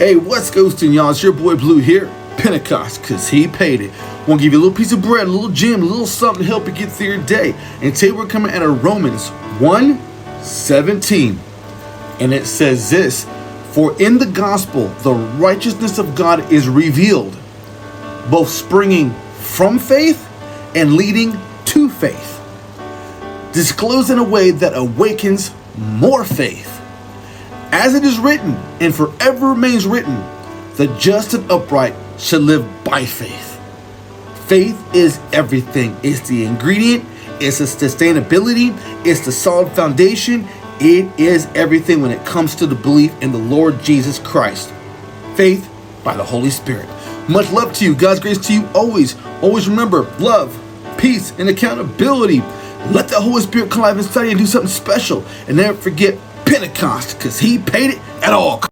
Hey, what's ghosting, y'all? It's your boy Blue here. Pentecost, cause he paid it. Want to give you a little piece of bread, a little gem, a little something to help you get through your day. And today we're coming at a Romans 1 17. And it says this For in the gospel, the righteousness of God is revealed, both springing from faith and leading to faith, disclosed in a way that awakens more faith. As it is written, and forever remains written, the just and upright shall live by faith. Faith is everything. It's the ingredient, it's the sustainability, it's the solid foundation. It is everything when it comes to the belief in the Lord Jesus Christ. Faith by the Holy Spirit. Much love to you. God's grace to you always. Always remember love, peace, and accountability. Let the Holy Spirit come alive inside you and do something special. And never forget Pentecost, because He paid it at all.